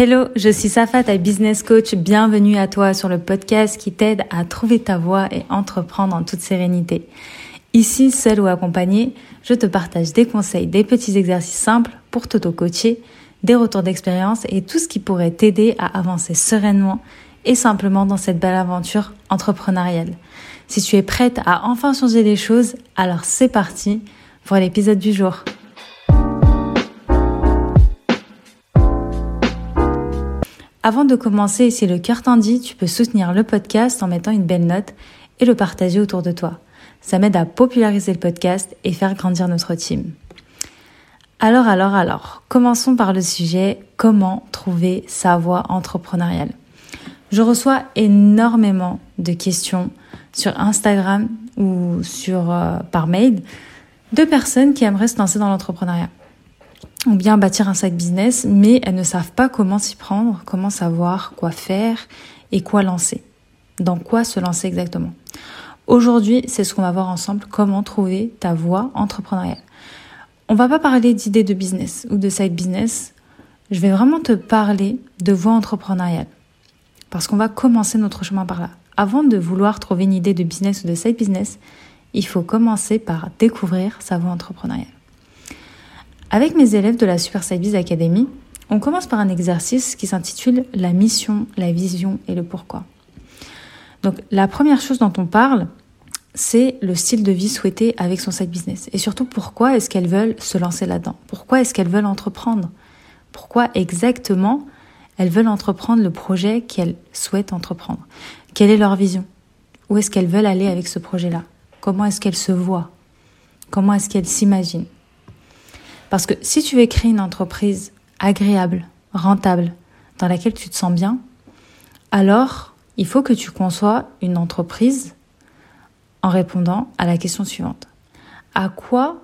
Hello, je suis Safa, ta business coach. Bienvenue à toi sur le podcast qui t'aide à trouver ta voie et entreprendre en toute sérénité. Ici, seul ou accompagné, je te partage des conseils, des petits exercices simples pour t'auto-coacher, des retours d'expérience et tout ce qui pourrait t'aider à avancer sereinement et simplement dans cette belle aventure entrepreneuriale. Si tu es prête à enfin changer les choses, alors c'est parti pour l'épisode du jour. Avant de commencer, si le cœur t'en dit, tu peux soutenir le podcast en mettant une belle note et le partager autour de toi. Ça m'aide à populariser le podcast et faire grandir notre team. Alors, alors, alors, commençons par le sujet comment trouver sa voie entrepreneuriale. Je reçois énormément de questions sur Instagram ou sur euh, par mail de personnes qui aimeraient se lancer dans l'entrepreneuriat bien bâtir un side business, mais elles ne savent pas comment s'y prendre, comment savoir quoi faire et quoi lancer. Dans quoi se lancer exactement. Aujourd'hui, c'est ce qu'on va voir ensemble, comment trouver ta voie entrepreneuriale. On va pas parler d'idées de business ou de side business. Je vais vraiment te parler de voie entrepreneuriale. Parce qu'on va commencer notre chemin par là. Avant de vouloir trouver une idée de business ou de side business, il faut commencer par découvrir sa voie entrepreneuriale. Avec mes élèves de la Super Biz Academy, on commence par un exercice qui s'intitule La mission, la vision et le pourquoi. Donc la première chose dont on parle, c'est le style de vie souhaité avec son side business. Et surtout, pourquoi est-ce qu'elles veulent se lancer là-dedans? Pourquoi est-ce qu'elles veulent entreprendre? Pourquoi exactement elles veulent entreprendre le projet qu'elles souhaitent entreprendre? Quelle est leur vision? Où est-ce qu'elles veulent aller avec ce projet-là? Comment est-ce qu'elles se voient? Comment est-ce qu'elles s'imaginent? Parce que si tu veux créer une entreprise agréable, rentable, dans laquelle tu te sens bien, alors il faut que tu conçois une entreprise en répondant à la question suivante. À quoi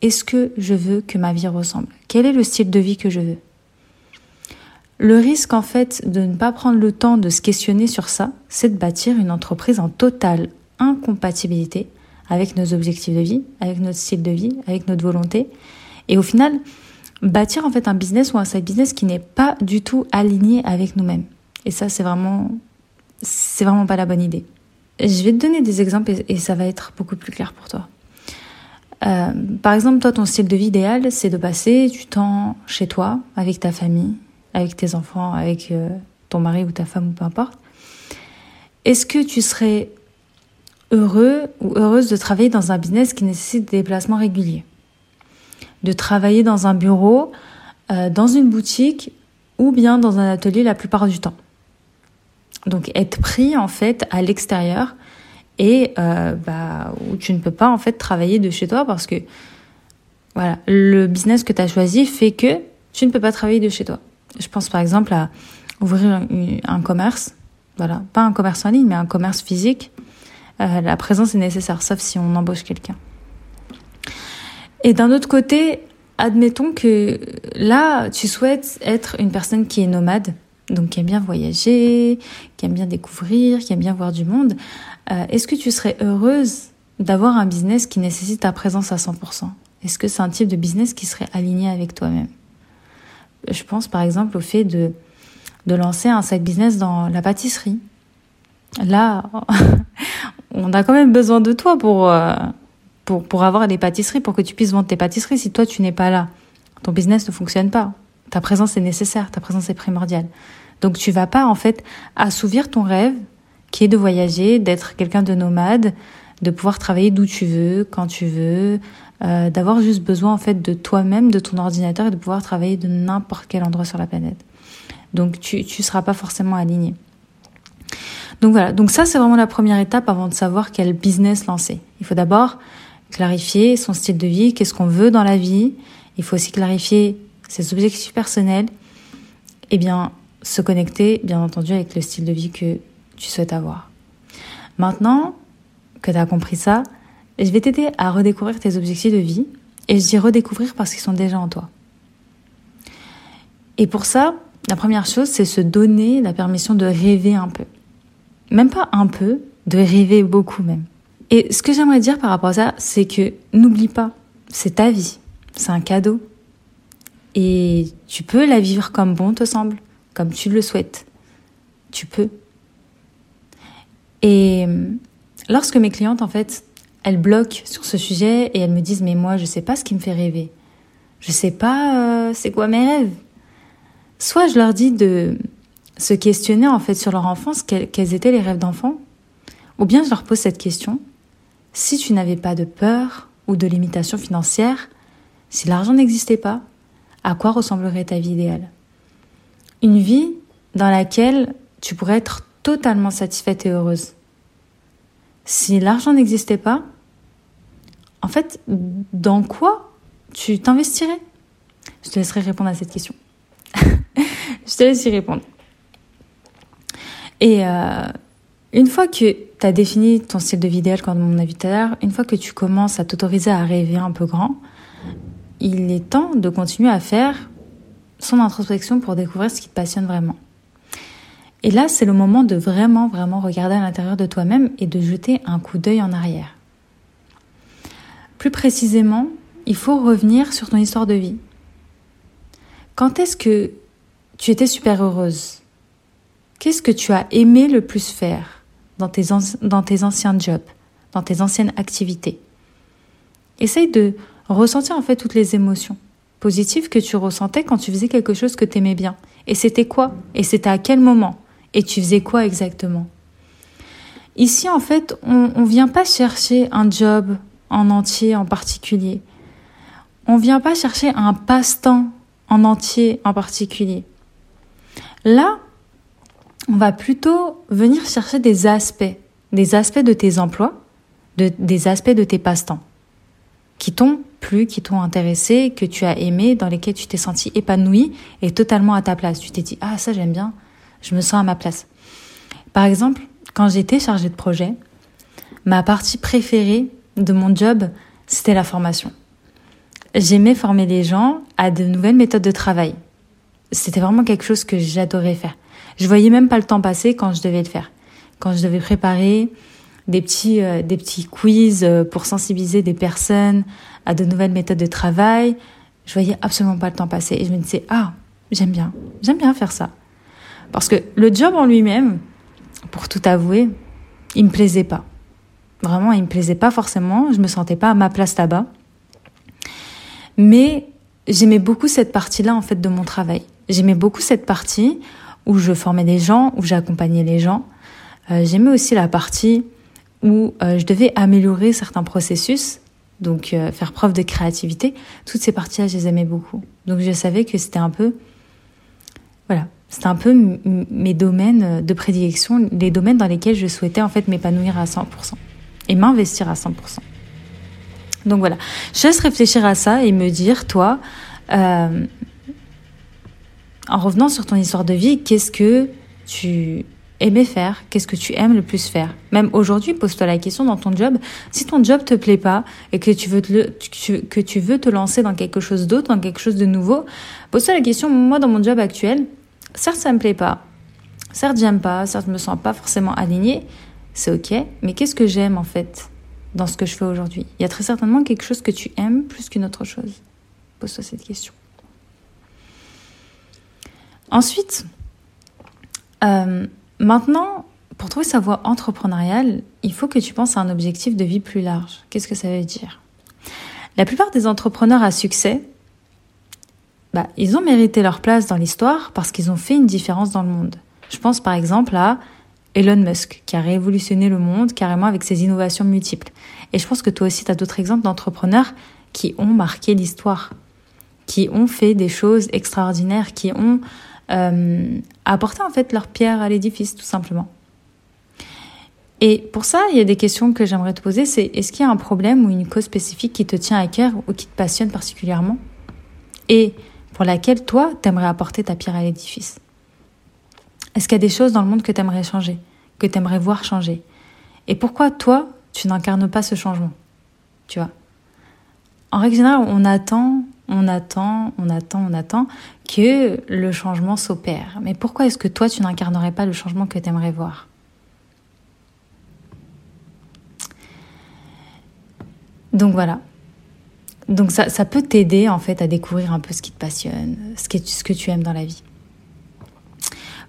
est-ce que je veux que ma vie ressemble? Quel est le style de vie que je veux? Le risque en fait de ne pas prendre le temps de se questionner sur ça, c'est de bâtir une entreprise en totale incompatibilité avec nos objectifs de vie, avec notre style de vie, avec notre volonté et au final, bâtir en fait un business ou un side business qui n'est pas du tout aligné avec nous-mêmes. Et ça, c'est vraiment, c'est vraiment pas la bonne idée. Je vais te donner des exemples et, ça va être beaucoup plus clair pour toi. Euh, par exemple, toi, ton style de vie idéal, c'est de passer du temps chez toi, avec ta famille, avec tes enfants, avec euh, ton mari ou ta femme ou peu importe. Est-ce que tu serais heureux ou heureuse de travailler dans un business qui nécessite des déplacements réguliers? De travailler dans un bureau, euh, dans une boutique ou bien dans un atelier la plupart du temps. Donc être pris en fait à l'extérieur et euh, bah, où tu ne peux pas en fait travailler de chez toi parce que voilà le business que tu as choisi fait que tu ne peux pas travailler de chez toi. Je pense par exemple à ouvrir un, commerce, voilà, pas un commerce en ligne mais un commerce physique. Euh, la présence est nécessaire sauf si on embauche quelqu'un. Et d'un autre côté, admettons que là, tu souhaites être une personne qui est nomade, donc qui aime bien voyager, qui aime bien découvrir, qui aime bien voir du monde. Euh, est-ce que tu serais heureuse d'avoir un business qui nécessite ta présence à 100% Est-ce que c'est un type de business qui serait aligné avec toi-même? Je pense par exemple au fait de, de lancer un side business dans la pâtisserie. Là, on a quand même besoin de toi pour... Euh, pour, pour avoir des pâtisseries, pour que tu puisses vendre tes pâtisseries. Si toi, tu n'es pas là, ton business ne fonctionne pas. Ta présence est nécessaire, ta présence est primordiale. Donc, tu vas pas, en fait, assouvir ton rêve, qui est de voyager, d'être quelqu'un de nomade, de pouvoir travailler d'où tu veux, quand tu veux, euh, d'avoir juste besoin, en fait, de toi-même, de ton ordinateur et de pouvoir travailler de n'importe quel endroit sur la planète. Donc, tu, tu seras pas forcément aligné. Donc voilà, donc ça c'est vraiment la première étape avant de savoir quel business lancer. Il faut d'abord clarifier son style de vie, qu'est-ce qu'on veut dans la vie. Il faut aussi clarifier ses objectifs personnels et bien se connecter, bien entendu, avec le style de vie que tu souhaites avoir. Maintenant que tu as compris ça, je vais t'aider à redécouvrir tes objectifs de vie. Et je dis redécouvrir parce qu'ils sont déjà en toi. Et pour ça, la première chose, c'est se donner la permission de rêver un peu. Même pas un peu, de rêver beaucoup même. Et ce que j'aimerais dire par rapport à ça, c'est que n'oublie pas, c'est ta vie, c'est un cadeau. Et tu peux la vivre comme bon te semble. comme tu le souhaites. Tu peux. Et euh, lorsque mes clientes, en fait, elles bloquent sur ce sujet et elles me disent mais moi je sais pas ce qui me fait rêver. Je sais pas euh, c'est quoi mes rêves. Soit je leur dis de se questionner en fait sur leur enfance, quels étaient les rêves d'enfant, ou bien je leur pose cette question si tu n'avais pas de peur ou de limitation financière, si l'argent n'existait pas, à quoi ressemblerait ta vie idéale? Une vie dans laquelle tu pourrais être totalement satisfaite et heureuse. Si l'argent n'existait pas, en fait, dans quoi tu t'investirais? Je te laisserai répondre à cette question. je te laisse y répondre. Et euh, une fois que tu as défini ton style de vie idéal, comme on a vu tout à l'heure, une fois que tu commences à t'autoriser à rêver un peu grand, il est temps de continuer à faire son introspection pour découvrir ce qui te passionne vraiment. Et là, c'est le moment de vraiment, vraiment regarder à l'intérieur de toi-même et de jeter un coup d'œil en arrière. Plus précisément, il faut revenir sur ton histoire de vie. Quand est-ce que tu étais super heureuse? Qu'est-ce que tu as aimé le plus faire? Dans tes, dans tes anciens jobs, dans tes anciennes activités Essaye de ressentir en fait toutes les émotions positives que tu ressentais quand tu faisais quelque chose que tu aimais bien. Et c'était quoi? Et c'était à quel moment? Et tu faisais quoi exactement? Ici, en fait, on ne vient pas chercher un job en entier en particulier. On vient pas chercher un passe-temps en entier en particulier. Là, on va plutôt venir chercher des aspects, des aspects de tes emplois, des aspects de tes passe-temps qui t'ont plu, qui t'ont intéressé, que tu as aimé, dans lesquels tu t'es senti épanoui et totalement à ta place. Tu t'es dit, ah ça j'aime bien, je me sens à ma place. Par exemple, quand j'étais chargée de projet, ma partie préférée de mon job, c'était la formation. J'aimais former les gens à de nouvelles méthodes de travail. C'était vraiment quelque chose que j'adorais faire. Je voyais même pas le temps passer quand je devais le faire. Quand je devais préparer des petits, euh, des petits quiz euh, pour sensibiliser des personnes à de nouvelles méthodes de travail. Je voyais absolument pas le temps passer et je me disais ah j'aime bien, j'aime bien faire ça parce que le job en lui-même, pour tout avouer, il me plaisait pas. Vraiment, il me plaisait pas forcément. Je me sentais pas à ma place là-bas. Mais j'aimais beaucoup cette partie-là en fait de mon travail. J'aimais beaucoup cette partie où je formais des gens, où j'accompagnais les gens. Euh, j'aimais aussi la partie où euh, je devais améliorer certains processus, donc euh, faire preuve de créativité. Toutes ces parties-là, je les aimais beaucoup. Donc je savais que c'était un peu, voilà, c'était un peu mes domaines de prédilection, les domaines dans lesquels je souhaitais en fait m'épanouir à 100% et m'investir à 100%. Donc voilà, je laisse réfléchir à ça et me dire, toi, en revenant sur ton histoire de vie, qu'est-ce que tu aimer faire? Qu'est-ce que tu aimes le plus faire? Même aujourd'hui, pose-toi la question dans ton job. Si ton job te plaît pas et que tu veux te, que tu veux te lancer dans quelque chose d'autre, dans quelque chose de nouveau, pose-toi la question. Moi, dans mon job actuel, certes, ça me plaît pas. Certes, j'aime pas. Certes, je me sens pas forcément alignée. C'est ok. Mais qu'est-ce que j'aime en fait dans ce que je fais aujourd'hui? Il y a très certainement quelque chose que tu aimes plus qu'une autre chose. Pose-toi cette question. Ensuite, euh, Maintenant, pour trouver sa voie entrepreneuriale, il faut que tu penses à un objectif de vie plus large. Qu'est-ce que ça veut dire? La plupart des entrepreneurs à succès, bah, ils ont mérité leur place dans l'histoire parce qu'ils ont fait une différence dans le monde. Je pense par exemple à Elon Musk, qui a révolutionné le monde carrément avec ses innovations multiples. Et je pense que toi aussi, tu as d'autres exemples d'entrepreneurs qui ont marqué l'histoire, qui ont fait des choses extraordinaires, qui ont euh, apporter en fait leur pierre à l'édifice, tout simplement. Et pour ça, il y a des questions que j'aimerais te poser. C'est est-ce qu'il y a un problème ou une cause spécifique qui te tient à cœur ou qui te passionne particulièrement et pour laquelle toi, t'aimerais apporter ta pierre à l'édifice? Est-ce qu'il y a des choses dans le monde que t'aimerais changer, que t'aimerais voir changer? Et pourquoi toi, tu n'incarnes pas ce changement? Tu vois? En règle générale, on attend on attend, on attend, on attend que le changement s'opère. Mais pourquoi est-ce que toi, tu n'incarnerais pas le changement que tu aimerais voir? Donc voilà. Donc ça, ça peut t'aider en fait à découvrir un peu ce qui te passionne, ce que, tu aimes dans la vie.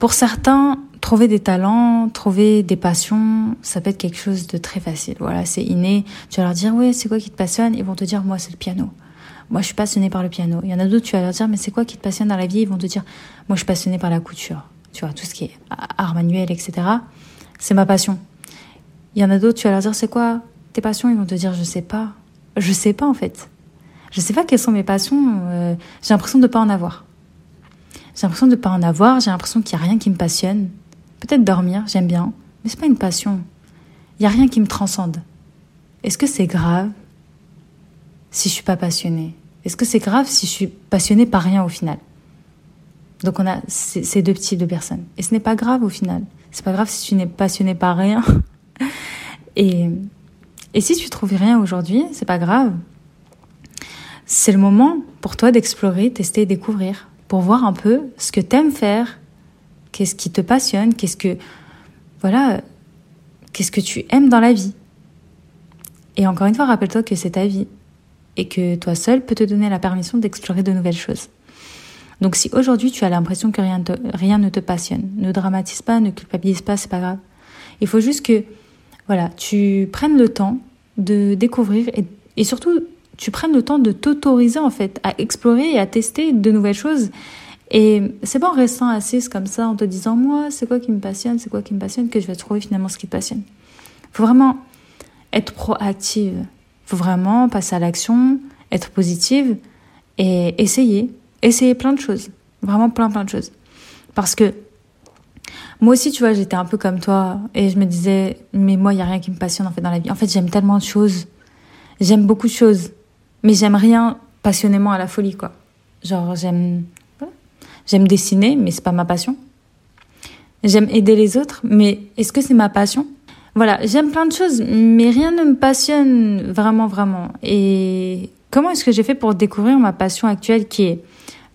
Pour certains, trouver des talents, trouver des passions, ça peut être quelque chose de très facile. Voilà, c'est inné. Tu vas leur dire, oui, c'est quoi qui te passionne? Ils vont te dire, moi, c'est le piano. Moi, je suis passionnée par le piano. Il y en a d'autres, tu vas leur dire, mais c'est quoi qui te passionne dans la vie? Ils vont te dire, moi, je suis passionnée par la couture. Tu vois, tout ce qui est art manuel, etc. C'est ma passion. Il y en a d'autres, tu vas leur dire, c'est quoi tes passions? Ils vont te dire, je sais pas. Je sais pas, en fait. Je sais pas quelles sont mes passions. Euh, j'ai l'impression de pas en avoir. J'ai l'impression de pas en avoir. J'ai l'impression qu'il y a rien qui me passionne. Peut-être dormir, j'aime bien, mais c'est pas une passion. Il y a rien qui me transcende. Est-ce que c'est grave si je suis pas passionnée? Est-ce que c'est grave si je suis passionnée par rien au final? Donc on a ces deux types de personnes. Et ce n'est pas grave au final. C'est pas grave si tu n'es passionné par rien. et, et si tu trouves rien aujourd'hui, c'est pas grave. C'est le moment pour toi d'explorer, tester découvrir pour voir un peu ce que t'aimes faire, qu'est-ce qui te passionne, qu'est-ce que voilà, qu'est-ce que tu aimes dans la vie. Et encore une fois, rappelle-toi que c'est ta vie et que toi seul peux te donner la permission d'explorer de nouvelles choses. Donc si aujourd'hui tu as l'impression que rien, ne te passionne, ne dramatise pas, ne culpabilise pas, c'est pas grave. Il faut juste que voilà, tu prennes le temps de découvrir et, surtout tu prennes le temps de t'autoriser en fait à explorer et à tester de nouvelles choses. Et c'est pas en restant assise comme ça en te disant moi c'est quoi qui me passionne, c'est quoi qui me passionne que je vais trouver finalement ce qui te passionne. Faut vraiment être proactive. Faut vraiment passer à l'action, être positive et essayer, essayer plein de choses, vraiment plein plein de choses. Parce que moi aussi, tu vois, j'étais un peu comme toi et je me disais mais moi il y a rien qui me passionne en fait dans la vie. En fait, j'aime tellement de choses. J'aime beaucoup de choses mais j'aime rien passionnément à la folie, quoi. Genre, j'aime, j'aime dessiner, mais c'est pas ma passion. J'aime aider les autres, mais est-ce que c'est ma passion? Voilà, j'aime plein de choses, mais rien ne me passionne vraiment, vraiment. Et comment est-ce que j'ai fait pour découvrir ma passion actuelle qui est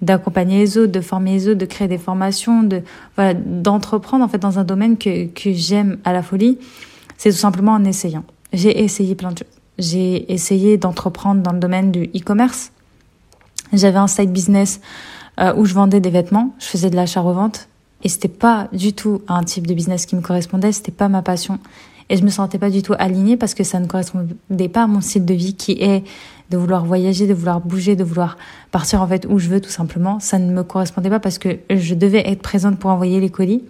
d'accompagner les autres, de former les autres, de créer des formations, de voilà, d'entreprendre en fait dans un domaine que que j'aime à la folie, c'est tout simplement en essayant. J'ai essayé plein de choses. J'ai essayé d'entreprendre dans le domaine du e-commerce. J'avais un site business euh, où je vendais des vêtements, je faisais de l'achat-revente et c'était pas du tout un type de business qui me correspondait, c'était pas ma passion et je me sentais pas du tout alignée parce que ça ne correspondait pas à mon style de vie qui est de vouloir voyager, de vouloir bouger, de vouloir partir en fait où je veux tout simplement. Ça ne me correspondait pas parce que je devais être présente pour envoyer les colis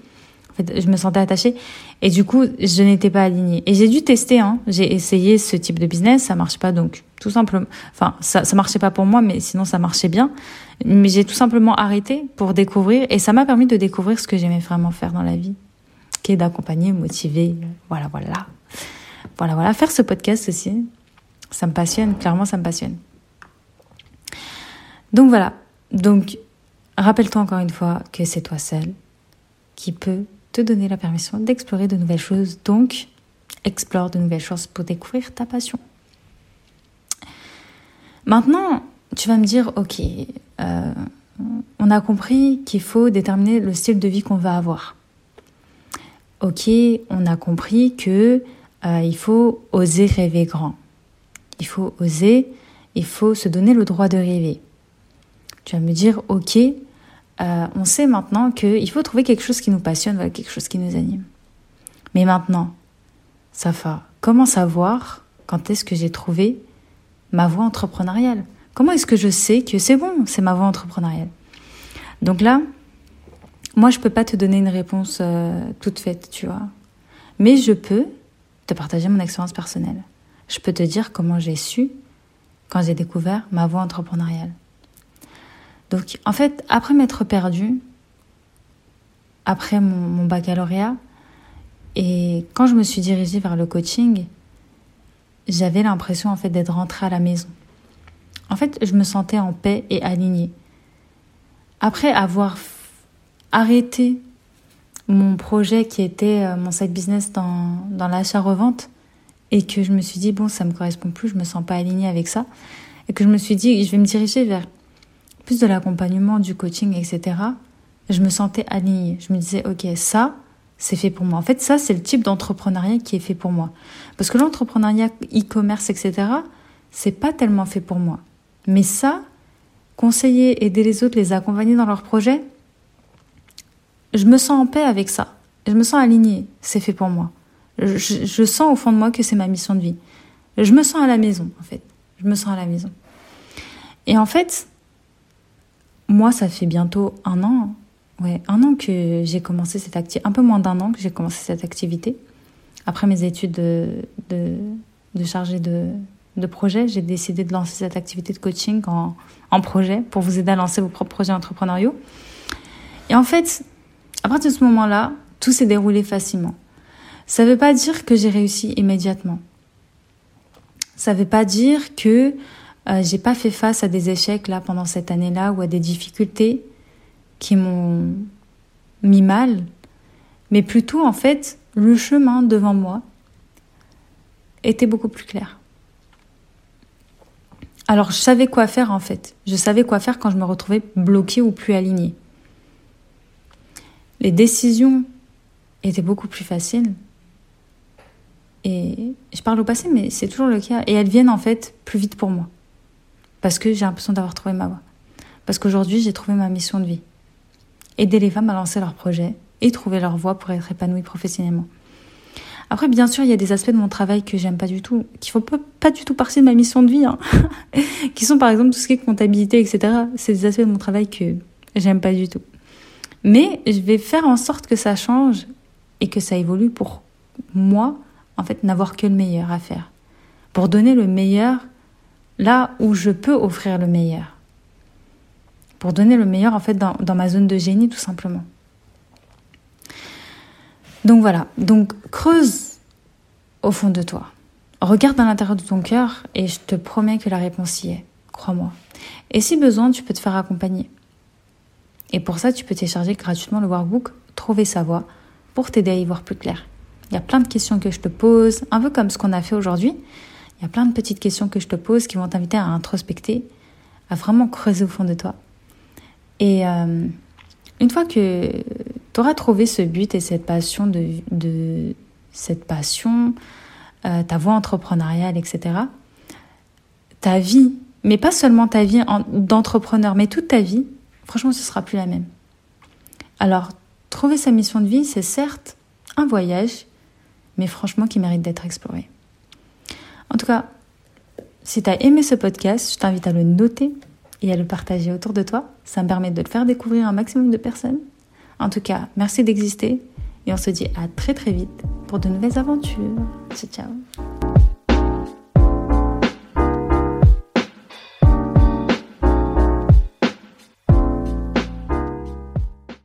en fait, je me sentais attachée et du coup, je n'étais pas alignée. Et j'ai dû tester. Hein. J'ai essayé ce type de business, ça marche pas donc tout simplement. Enfin, ça, ça marchait pas pour moi, mais sinon ça marchait bien. Mais j'ai tout simplement arrêté pour découvrir et ça m'a permis de découvrir ce que j'aimais vraiment faire dans la vie, qui est d'accompagner, motiver. Voilà, voilà, voilà, voilà. Faire ce podcast aussi, ça me passionne. Clairement, ça me passionne. Donc voilà. Donc, rappelle-toi encore une fois que c'est toi seul qui peut te donner la permission d'explorer de nouvelles choses. Donc, explore de nouvelles choses pour découvrir ta passion. Maintenant, tu vas me dire, ok, euh, on a compris qu'il faut déterminer le style de vie qu'on va avoir. Ok, on a compris que euh, il faut oser rêver grand. Il faut oser, il faut se donner le droit de rêver. Tu vas me dire, ok, euh, on sait maintenant qu'il faut trouver quelque chose qui nous passionne, quelque chose qui nous anime. Mais maintenant, Safa, comment savoir quand est-ce que j'ai trouvé ma voie entrepreneuriale? Comment est-ce que je sais que c'est bon, c'est ma voie entrepreneuriale? Donc là, moi, je peux pas te donner une réponse euh, toute faite, tu vois. Mais je peux te partager mon expérience personnelle. Je peux te dire comment j'ai su quand j'ai découvert ma voie entrepreneuriale. Donc, en fait, après m'être perdue, après mon, baccalauréat, et quand je me suis dirigée vers le coaching, j'avais l'impression en fait d'être rentrée à la maison. En fait, je me sentais en paix et alignée. Après avoir arrêté mon projet qui était euh, mon side business dans, dans l'achat-revente et que je me suis dit, bon, ça me correspond plus, je me sens pas alignée avec ça, et que je me suis dit, je vais me diriger vers plus de l'accompagnement, du coaching, etc., je me sentais alignée. Je me disais, OK, ça, c'est fait pour moi. En fait, ça, c'est le type d'entrepreneuriat qui est fait pour moi. Parce que l'entrepreneuriat, e-commerce, etc., c'est pas tellement fait pour moi. Mais ça, conseiller, aider les autres, les accompagner dans leurs projets, je me sens en paix avec ça. Je me sens alignée. C'est fait pour moi. Je, je, sens au fond de moi que c'est ma mission de vie. Je me sens à la maison, en fait. Je me sens à la maison. Et en fait, moi, ça fait bientôt un an, ouais, un an que j'ai commencé cette activité, un peu moins d'un an que j'ai commencé cette activité. Après mes études de, de, de chargé de, de projet, j'ai décidé de lancer cette activité de coaching en, en projet pour vous aider à lancer vos propres projets entrepreneuriaux. Et en fait, à partir de ce moment-là, tout s'est déroulé facilement. Ça ne veut pas dire que j'ai réussi immédiatement. Ça ne veut pas dire que euh, j'ai pas fait face à des échecs là pendant cette année-là ou à des difficultés qui m'ont mis mal, mais plutôt en fait le chemin devant moi était beaucoup plus clair. Alors je savais quoi faire en fait. Je savais quoi faire quand je me retrouvais bloquée ou plus alignée. Les décisions étaient beaucoup plus faciles. Et je parle au passé, mais c'est toujours le cas. Et elles viennent en fait plus vite pour moi parce que j'ai l'impression d'avoir trouvé ma voie. Parce qu'aujourd'hui, j'ai trouvé ma mission de vie. Aider les femmes à lancer leurs projets et trouver leur voie pour être épanouies professionnellement. Après, bien sûr, il y a des aspects de mon travail que j'aime pas du tout, qui font pas, du tout partie de ma mission de vie, hein. qui sont par exemple tout ce qui est comptabilité, etc. C'est des aspects de mon travail que j'aime pas du tout. Mais je vais faire en sorte que ça change et que ça évolue pour moi, en fait, n'avoir que le meilleur à faire. Pour donner le meilleur là où je peux offrir le meilleur. Pour donner le meilleur en fait dans, ma zone de génie tout simplement. Donc voilà, donc creuse au fond de toi. Regarde dans l'intérieur de ton cœur et je te promets que la réponse y est, crois-moi. Et si besoin, tu peux te faire accompagner. Et pour ça, tu peux télécharger gratuitement le workbook Trouver sa voie pour t'aider à y voir plus clair. Il y a plein de questions que je te pose, un peu comme ce qu'on a fait aujourd'hui. Il y a plein de petites questions que je te pose qui vont t'inviter à introspecter, à vraiment creuser au fond de toi. Et euh, une fois que tu auras trouvé ce but et cette passion de, cette passion, euh, ta voie entrepreneuriale, etc., ta vie, mais pas seulement ta vie d'entrepreneur, mais toute ta vie, franchement, ce sera plus la même. Alors, trouver sa mission de vie, c'est certes un voyage, mais franchement qui mérite d'être exploré. En tout cas, si tu as aimé ce podcast, je t'invite à le noter et à le partager autour de toi. Ça me permet de le faire découvrir un maximum de personnes. En tout cas, merci d'exister et on se dit à très très vite pour de nouvelles aventures. Ciao ciao